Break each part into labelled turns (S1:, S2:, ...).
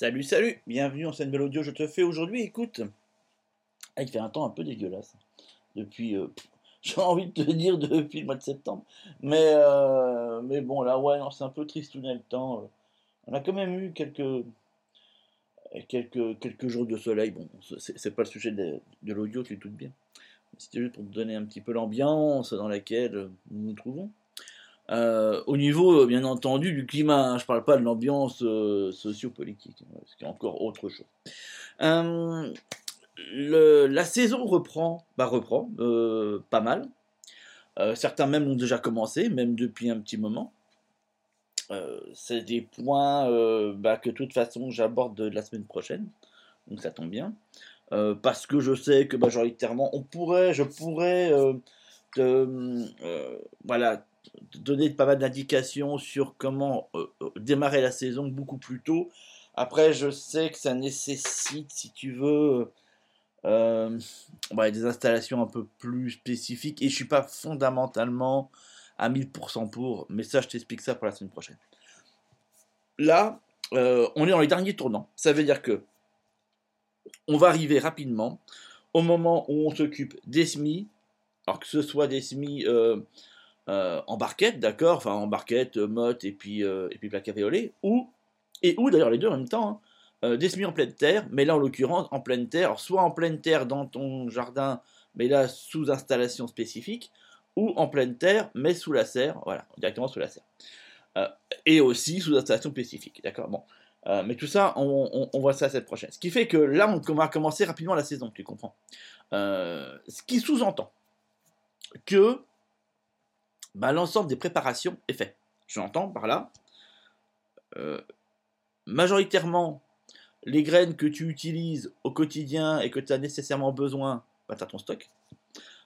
S1: Salut, salut, bienvenue en scène audio. Je te fais aujourd'hui, écoute, ah, il fait un temps un peu dégueulasse. Depuis, euh, j'ai envie de te dire depuis le mois de septembre. Mais, euh, mais bon, là, ouais, c'est un peu triste tout le temps. On a quand même eu quelques, quelques, jours de soleil. Bon, c'est pas le sujet de, l'audio, tu te doutes bien. C'était juste pour te donner un petit peu l'ambiance dans laquelle nous nous trouvons. Euh, au niveau, bien entendu, du climat, hein, je ne parle pas de l'ambiance euh, sociopolitique, hein, ce qui est encore autre chose. Euh, la saison reprend, bah reprend pas mal. certains même ont déjà commencé, même depuis un petit moment. C'est des points bah, que de toute façon j'aborde la semaine prochaine, donc ça tombe bien. parce que je sais que majoritairement, on pourrait, je pourrais, voilà, donner pas mal d'indications sur comment euh, euh, démarrer la saison beaucoup plus tôt. Après, je sais que ça nécessite, si tu veux, euh, des installations un peu plus spécifiques. Et je suis pas fondamentalement à 1000% pour, mais ça, je t'explique ça pour la semaine prochaine. Là, on est dans les derniers tournants. Ça veut dire que on va arriver rapidement au moment où on s'occupe des SMI, alors que ce soit des SMI euh, en barquette, d'accord, enfin en barquette, euh, motte et puis, euh, et puis ou, et ou d'ailleurs les deux en même temps, hein, des semis en pleine terre, mais là en l'occurrence en pleine terre, soit en pleine terre dans ton jardin, mais là sous installation spécifique, ou en pleine terre, mais sous la serre, voilà, directement sous la serre. et aussi sous installation spécifique, d'accord, bon. mais tout ça, on, voit ça cette prochaine. Ce qui fait que là, on va commencer rapidement la saison, tu comprends. ce qui sous-entend que bah, l'ensemble des préparations est fait. J'entends par là, euh, majoritairement, les graines que tu utilises au quotidien et que tu as nécessairement besoin, bah, tu as ton stock.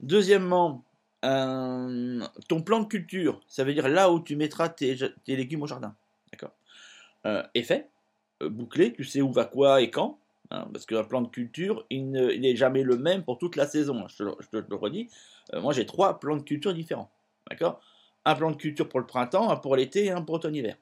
S1: Deuxièmement, ton plan de culture, ça veut dire là où tu mettras tes, légumes au jardin, d'accord, euh, est fait, euh, bouclé, tu sais où va quoi et quand, hein, parce qu'un plan de culture, il n'est jamais le même pour toute la saison, hein, je, te, le redis. moi, j'ai trois plans de culture différents. D'accord? Un plan de culture pour le printemps, un pour l'été et un pour l'automne-hiver.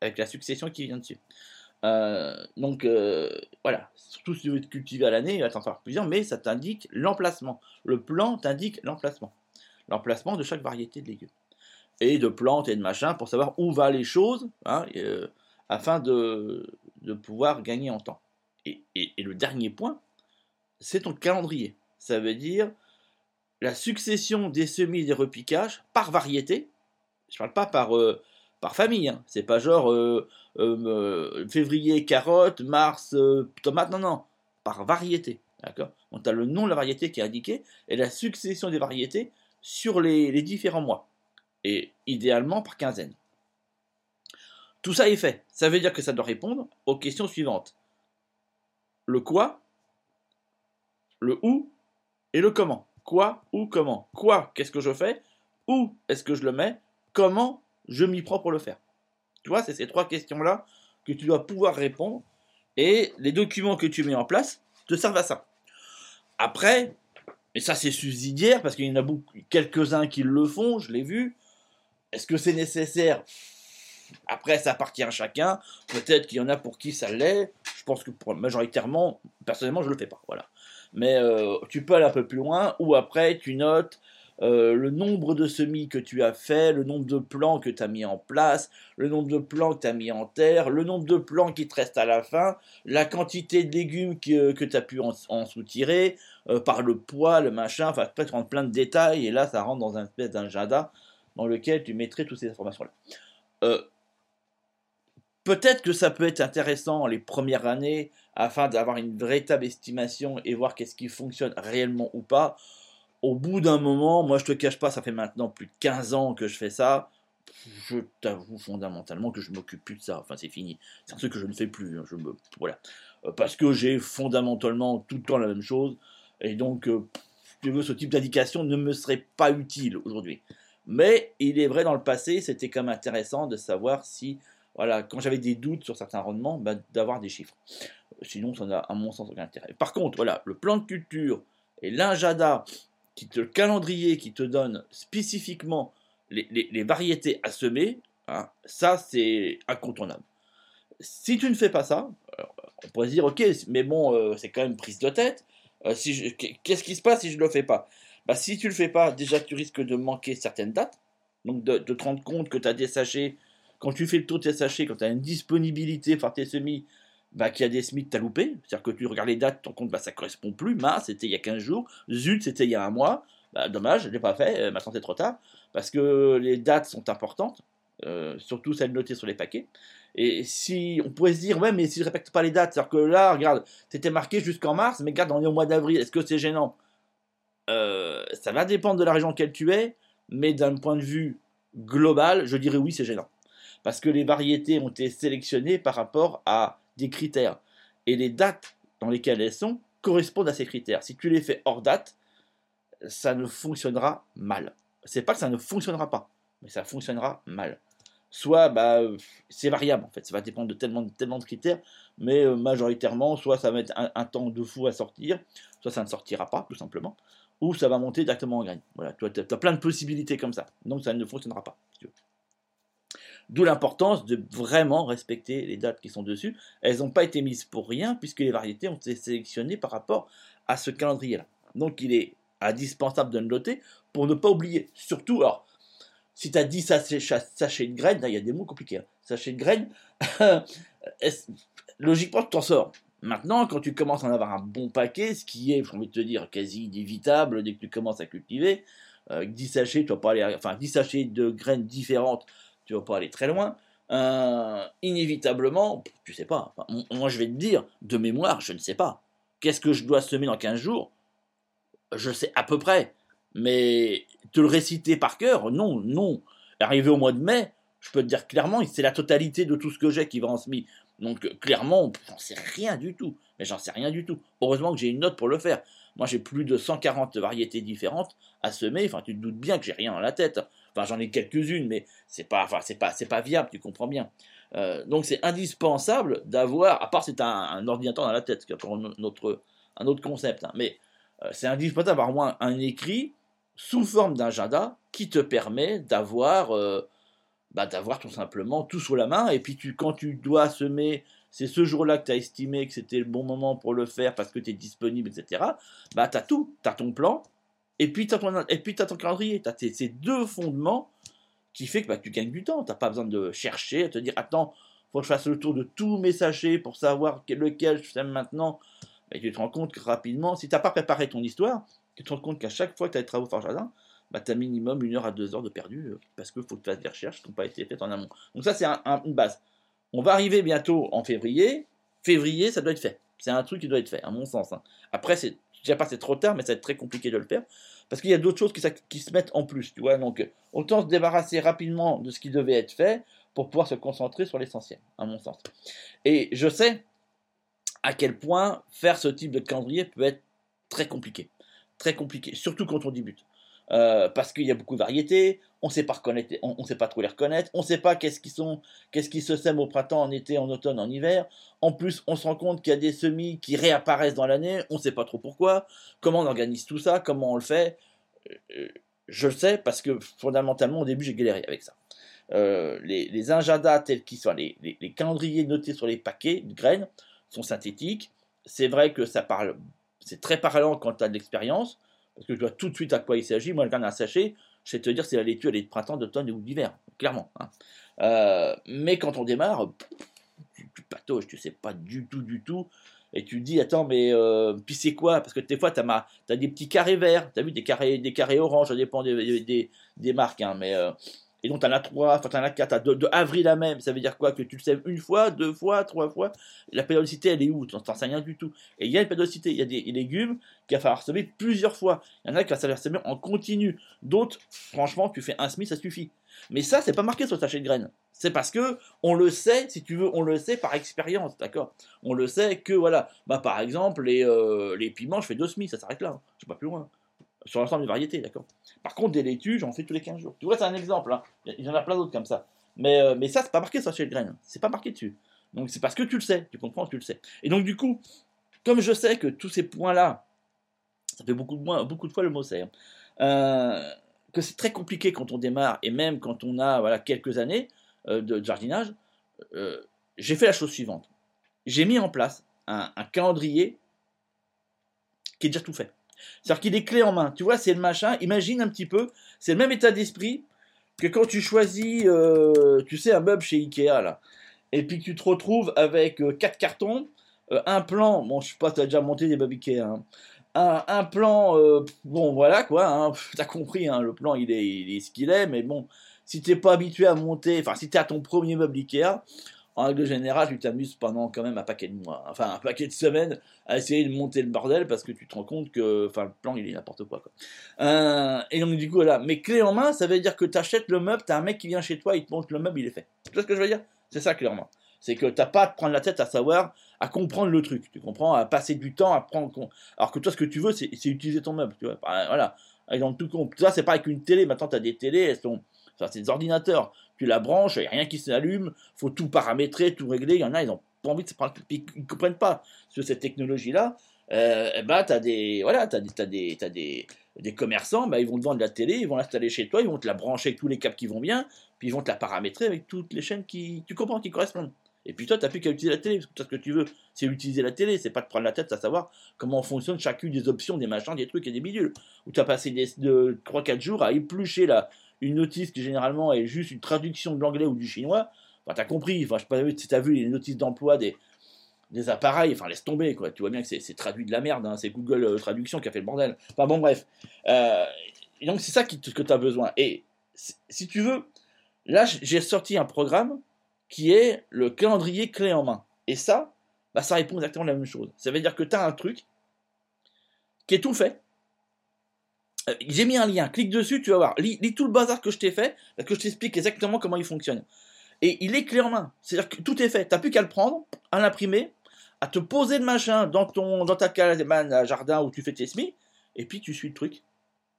S1: Avec la succession qui vient dessus. Euh, donc euh, voilà, surtout si tu veux te cultiver à l'année, il va t'en faire plusieurs, mais ça t'indique l'emplacement. Le plan t'indique l'emplacement. L'emplacement de chaque variété de légumes. Et de plantes et de machins pour savoir où va les choses, hein, euh, afin de, pouvoir gagner en temps. Et le dernier point, c'est ton calendrier. Ça veut dire la succession des semis et des repiquages par variété. Je parle pas par, euh, famille. Hein. C'est pas genre euh, euh, février carotte, mars tomate. Non, non. Par variété. D'accord Donc tu le nom de la variété qui est indiqué et la succession des variétés sur les différents mois. Et idéalement par quinzaine. Tout ça est fait. Ça veut dire que ça doit répondre aux questions suivantes. Le quoi, le où et le comment. Quoi ou comment Quoi, qu'est-ce que je fais? Où est-ce que je le mets? Comment je m'y prends pour le faire? Tu vois, c'est ces trois questions-là que tu dois pouvoir répondre. Et les documents que tu mets en place te servent à ça. Après, et ça c'est subsidiaire parce qu'il y en a beaucoup, quelques-uns qui le font, je l'ai vu. Est-ce que c'est nécessaire? Après, ça appartient à chacun. Peut-être qu'il y en a pour qui ça l'est. Je pense que pour majoritairement, personnellement, je le fais pas. Voilà mais euh, tu peux aller un peu plus loin, ou après tu notes euh, le nombre de semis que tu as fait, le nombre de plants que tu as mis en place, le nombre de plants que tu as mis en terre, le nombre de plants qui te restent à la fin, la quantité de légumes que, que tu as pu en, soutirer, euh, par le poids, le machin, enfin peut-être en plein de détails, et là ça rentre dans un espèce d'agenda dans lequel tu mettrais toutes ces informations-là. Peut-être que ça peut être intéressant les premières années afin d'avoir une véritable estimation et voir qu'est-ce qui fonctionne réellement ou pas. Au bout d'un moment, moi je te cache pas, ça fait maintenant plus de 15 ans que je fais ça. Je t'avoue fondamentalement que je m'occupe plus de ça. Enfin, c'est fini. C'est un truc que je ne fais plus. Hein. Je me, voilà. Euh, parce que j'ai fondamentalement tout le temps la même chose. Et donc, euh, veux, ce type d'indication ne me serait pas utile aujourd'hui. Mais il est vrai, dans le passé, c'était quand même intéressant de savoir si, voilà, quand j'avais des doutes sur certains rendements, bah, d'avoir des chiffres. Sinon, ça n'a à mon sens aucun intérêt. Par contre, voilà, le plan de culture et l'ingada, qui te, le calendrier qui te donne spécifiquement les, variétés à semer, hein, ça c'est incontournable. Si tu ne fais pas ça, On pourrait se dire, ok, mais bon, euh, c'est quand même prise de tête. Euh, si Qu'est-ce qui se passe si je ne le fais pas? Bah, Si tu ne le fais pas, déjà tu risques de manquer certaines dates. Donc de, te rendre compte que tu as des sachets, quand tu fais le tour de tes sachets, quand tu as une disponibilité par tes semis, bah, qu'il y a des semis que tu as loupé. C'est-à-dire que tu regardes les dates, rends compte bah, ça correspond plus. Mars, c'était il y a 15 jours. Zut, c'était il y a un mois. Bah, dommage, je ne l'ai pas fait, euh, maintenant c'est trop tard. Parce que les dates sont importantes, euh, surtout celles notées sur les paquets. Et si on pourrait se dire, ouais, mais si je ne respecte pas les dates, c'est-à-dire que là, regarde, c'était marqué jusqu'en mars, mais regarde, on est au mois d'avril, est-ce que c'est gênant? Euh, Ça va dépendre de la région laquelle tu es, mais d'un point de vue global, je dirais oui, c'est gênant. Parce que les variétés ont été sélectionnées par rapport à des critères. Et les dates dans lesquelles elles sont correspondent à ces critères. Si tu les fais hors date, ça ne fonctionnera mal. C'est pas que ça ne fonctionnera pas, mais ça fonctionnera mal soit bah, c'est variable en fait, ça va dépendre de tellement, de critères, mais euh, majoritairement, soit ça va mettre un, temps de fou à sortir, soit ça ne sortira pas tout simplement, ou ça va monter directement en graine. Voilà, tu as, plein de possibilités comme ça, donc ça ne fonctionnera pas. D'où l'importance de vraiment respecter les dates qui sont dessus. Elles n'ont pas été mises pour rien, puisque les variétés ont été sélectionnées par rapport à ce calendrier-là. Donc il est indispensable de le noter pour ne pas oublier. Surtout, alors, si tu as 10 sachets, de graines, il y a des mots compliqués. Hein. De graines, logiquement, tu t'en sors. Maintenant, quand tu commences à en avoir un bon paquet, ce qui est, j'ai envie de te dire, quasi inévitable dès que tu commences à cultiver, euh, 10 sachets, tu vas pas aller, enfin 10 sachets de graines différentes, tu vas pas aller très loin. Euh, inévitablement, tu sais pas. moi, je vais te dire, de mémoire, je ne sais pas. Qu'est-ce que je dois semer dans 15 jours? Je sais à peu près. Mais te le réciter par cœur, non, non. Arrivé au mois de mai, je peux te dire clairement, c'est la totalité de tout ce que j'ai qui va en semis. Donc clairement, j'en sais rien du tout. Mais j'en sais rien du tout. Heureusement que j'ai une note pour le faire. Moi, j'ai plus de 140 variétés différentes à semer. Enfin, tu te doutes bien que j'ai rien dans la tête. Enfin, j'en ai quelques-unes, mais c'est pas, enfin, c'est pas, c'est pas viable. Tu comprends bien. Euh, donc, c'est indispensable d'avoir, à part c'est un, ordinateur dans la tête, qui est un autre, un autre concept. Hein, mais euh, c'est indispensable d'avoir au moins un écrit sous forme d'agenda qui te permet d'avoir euh, bah, d'avoir tout simplement tout sous la main. Et puis tu, quand tu dois semer, c'est ce jour-là que tu as estimé que c'était le bon moment pour le faire parce que tu es disponible, etc. Bah, tu as tout. Tu as ton plan et puis tu as, ton calendrier. Tu as ces deux fondements qui fait que bah, tu gagnes du temps. Tu n'as pas besoin de chercher, à te dire attends, faut que je fasse le tour de tous mes sachets pour savoir lequel je sème maintenant. Et tu te rends compte que rapidement, si tu n'as pas préparé ton histoire, tu te rends compte qu'à chaque fois que tu as des travaux par jardin, bah, tu as minimum une heure à deux heures de perdu euh, parce qu'il faut que tu fasses des recherches qui n'ont pas été faites en amont. Donc ça, c'est une base. On va arriver bientôt en février. Février, ça doit être fait. C'est un truc qui doit être fait, à mon sens. Hein. Après, c'est, je dirais pas c'est trop tard, mais ça va être très compliqué de le faire parce qu'il y a d'autres choses qui, se mettent en plus. Tu vois, donc autant se débarrasser rapidement de ce qui devait être fait pour pouvoir se concentrer sur l'essentiel, à mon sens. Et je sais à quel point faire ce type de calendrier peut être très compliqué très compliqué, surtout quand on débute. Euh, parce qu'il y a beaucoup de variétés, on ne sait pas reconnaître, on, sait pas trop les reconnaître, on ne sait pas qu'est-ce qui se sème au printemps, en été, en automne, en hiver. En plus, on se rend compte qu'il y a des semis qui réapparaissent dans l'année, on ne sait pas trop pourquoi. Comment on organise tout ça, comment on le fait euh, Je le sais parce que fondamentalement au début j'ai galéré avec ça. Euh, les, les, agendas tels qu'ils sont, les calendriers notés sur les paquets de graines sont synthétiques. C'est vrai que ça parle c'est très parlant quand tu as de l'expérience, parce que je vois tout de suite à quoi il s'agit. Moi, je garde un sachet, je sais te dire si la laitue elle est de printemps, d'automne ou d'hiver, clairement. Hein. Euh, mais quand on démarre, tu, tu patauges, tu sais pas du tout, du tout. Et tu dis, attends, mais euh, puis c'est quoi? Parce que des fois, tu as, des petits carrés verts, tu as vu des carrés, des carrés orange, ça dépend des, des, des marques, hein, mais euh, et donc, tu en as trois, enfin, tu en as quatre, de, avril à même. Ça veut dire quoi? Que tu le sèmes une fois, deux fois, trois fois? La périodicité, elle est où? Tu n'en sais rien du tout. Et il y a une périodicité. Il y a des légumes qu'il va falloir semer plusieurs fois. Il y en a qui va falloir semer en continu. D'autres, franchement, tu fais un semis, ça suffit. Mais ça, c'est pas marqué sur le sachet de graines. C'est parce que on le sait, si tu veux, on le sait par expérience, d'accord? On le sait que, voilà, bah, par exemple, les, euh, les piments, je fais deux semis, ça s'arrête là. Hein. Je ne pas plus loin sur l'ensemble des variétés, d'accord Par contre, des laitues, j'en fais tous les 15 jours. Tu vois, c'est un exemple, hein. il y en a plein d'autres comme ça. Mais, euh, mais ça, c'est pas marqué sur la de graines, c'est pas marqué dessus. Donc c'est parce que tu le sais, tu comprends, tu le sais. Et donc du coup, comme je sais que tous ces points-là, ça fait beaucoup de, moins, beaucoup de fois le mot c'est, euh, que c'est très compliqué quand on démarre, et même quand on a voilà, quelques années euh, de, jardinage, j'ai fait la chose suivante. J'ai mis en place un, calendrier qui est déjà tout fait. C'est-à-dire qu'il est clé en main. Tu vois, c'est le machin. Imagine un petit peu, c'est le même état d'esprit que quand tu choisis, euh, tu sais, un meuble chez Ikea, là. Et puis tu te retrouves avec euh, quatre cartons, euh, un plan, bon, je sais pas, tu as déjà monté des meubles Ikea, hein. un, plan, bon, voilà, quoi, hein, t'as compris, hein, le plan, il est, il est ce qu'il est, mais bon, si t'es pas habitué à monter, enfin, si t'es à ton premier meuble Ikea, en règle générale, tu t'amuses pendant quand même un paquet de mois, enfin un paquet de semaines à essayer de monter le bordel parce que tu te rends compte que, enfin, le plan il est n'importe quoi. quoi. Euh, et donc du coup là, mais clé en main, ça veut dire que tu achètes le meuble, t'as un mec qui vient chez toi, il te montre le meuble, il est fait. Tu vois ce que je veux dire? C'est ça clairement. C'est que t'as pas à te prendre la tête à savoir, à comprendre le truc. Tu comprends? À passer du temps à prendre. Alors que toi, ce que tu veux, c'est utiliser ton meuble. Tu vois Voilà. Et donc tout ça, c'est pas avec une télé. Maintenant, tu as des télés, elles sont c'est des ordinateurs. Tu la branches, il n'y a rien qui s'allume, faut tout paramétrer, tout régler. Il y en a, ils n'ont pas envie de se prendre. Ils ne comprennent pas sur cette technologie-là. Euh, eh ben, tu as des. Voilà, as, des, des, des commerçants, bah, ils vont te vendre la télé, ils vont l'installer chez toi, ils vont te la brancher avec tous les câbles qui vont bien, puis ils vont te la paramétrer avec toutes les chaînes qui, tu comprends, qui correspondent. Et puis toi, tu n'as plus qu'à utiliser la télé, parce que ce que tu veux, c'est utiliser la télé, c'est pas te prendre la tête à savoir comment fonctionne chacune des options, des machins, des trucs et des bidules. Où tu as passé des, de 3-4 jours à éplucher la, une notice qui généralement est juste une traduction de l'anglais ou du chinois, enfin, t'as compris, enfin, je sais pas si t'as vu les notices d'emploi des, appareils, enfin, laisse tomber, quoi. Tu vois bien que c'est traduit de la merde, hein. c'est Google euh, Traduction qui a fait le bordel. Enfin, bon, bref. Euh, donc, c'est ça qui, que tu as besoin. Et si tu veux, là, j'ai sorti un programme qui est le calendrier clé en main. Et ça, bah, ça répond exactement à la même chose. Ça veut dire que tu as un truc qui est tout fait, euh, j'ai mis un lien, clique dessus, tu vas voir. Lis, tout le bazar que je t'ai fait, parce que je t'explique exactement comment il fonctionne. Et il est clé en main. C'est-à-dire que tout est fait. Tu n'as plus qu'à le prendre, à l'imprimer, à te poser le machin dans, ton, dans ta cabane jardin où tu fais tes semis, et puis tu suis le truc.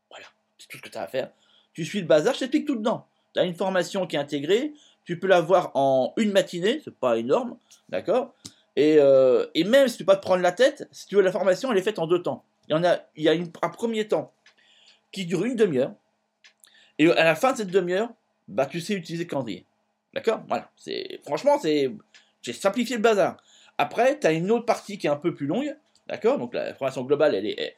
S1: Voilà, c'est tout ce que tu as à faire. Tu suis le bazar, je t'explique tout dedans. Tu as une formation qui est intégrée, tu peux la voir en une matinée, c'est pas énorme, d'accord? Et, euh, et, même si tu peux pas te prendre la tête, si tu veux la formation, elle est faite en deux temps. Il y, en a, il y a un premier temps qui dure une demi-heure. Et à la fin de cette demi-heure, bah, tu sais utiliser calendrier. D'accord? Voilà. C'est, franchement, c'est, j'ai simplifié le bazar. Après, tu as une autre partie qui est un peu plus longue. D'accord? Donc la formation globale, elle, est,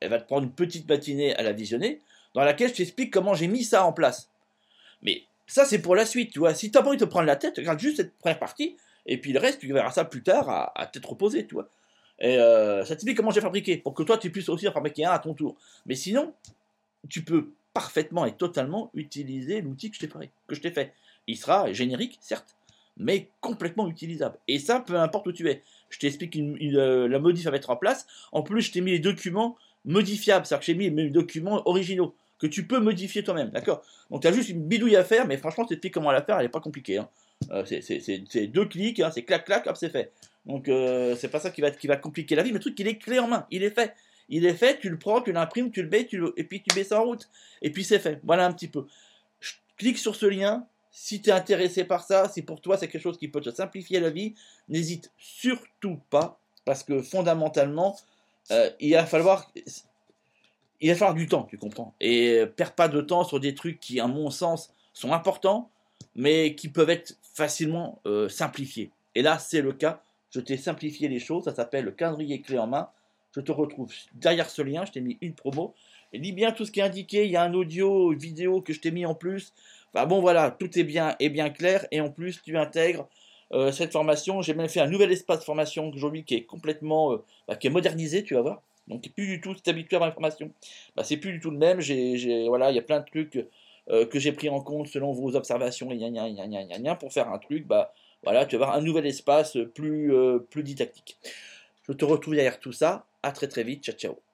S1: elle, va te prendre une petite matinée à la visionner, dans laquelle je t'explique comment j'ai mis ça en place. Mais ça, c'est pour la suite, tu vois. Si tu n'as pas envie de te prendre la tête, regarde juste cette première partie, et puis le reste, tu verras ça plus tard à, à t'être reposé, tu vois. Et euh, ça t'explique comment j'ai fabriqué, pour que toi, tu puisses aussi en fabriquer un à ton tour. Mais sinon, tu peux parfaitement et totalement utiliser l'outil que je t'ai fait, que je t'ai fait. Il sera générique, certes, mais complètement utilisable. Et ça, peu importe où tu es. Je t'explique euh, la modif à mettre en place. En plus, je t'ai mis les documents modifiables, c'est-à-dire que j'ai mis mes documents originaux que tu peux modifier toi-même, d'accord? Donc tu as juste une bidouille à faire, mais franchement, t'explique comment la faire, elle n'est pas compliquée. Hein. Euh, c'est deux clics, hein, c'est clac clac, hop, c'est fait. Donc euh, c'est pas ça qui va, qui va compliquer la vie, mais le truc il est clé en main, il est fait il est fait, tu le prends, tu l'imprimes, tu le mets, tu et puis tu mets ça en route. Et puis c'est fait. Voilà un petit peu. Je clique sur ce lien. Si tu es intéressé par ça, si pour toi c'est quelque chose qui peut te simplifier la vie, n'hésite surtout pas, parce que fondamentalement, euh, il va falloir il va falloir du temps, tu comprends. Et perds pas de temps sur des trucs qui, à mon sens, sont importants, mais qui peuvent être facilement euh, simplifiés. Et là, c'est le cas. Je t'ai simplifié les choses. Ça s'appelle le calendrier clé en main je te retrouve derrière ce lien, je t'ai mis une promo. Et lis bien tout ce qui est indiqué, il y a un audio, une vidéo que je t'ai mis en plus. Bah bon voilà, tout est bien et bien clair. Et en plus, tu intègres euh, cette formation. J'ai même fait un nouvel espace formation aujourd'hui qui est complètement euh, bah, qui est modernisé, tu vas voir. Donc plus du tout, si habitué à l'information, bah, c'est plus du tout le même. J'ai, voilà, il y a plein de trucs euh, que j'ai pris en compte selon vos observations, et gna, pour faire un truc, bah voilà, tu vas avoir un nouvel espace plus, plus didactique. Je te retrouve derrière tout ça. À très très vite. Ciao ciao.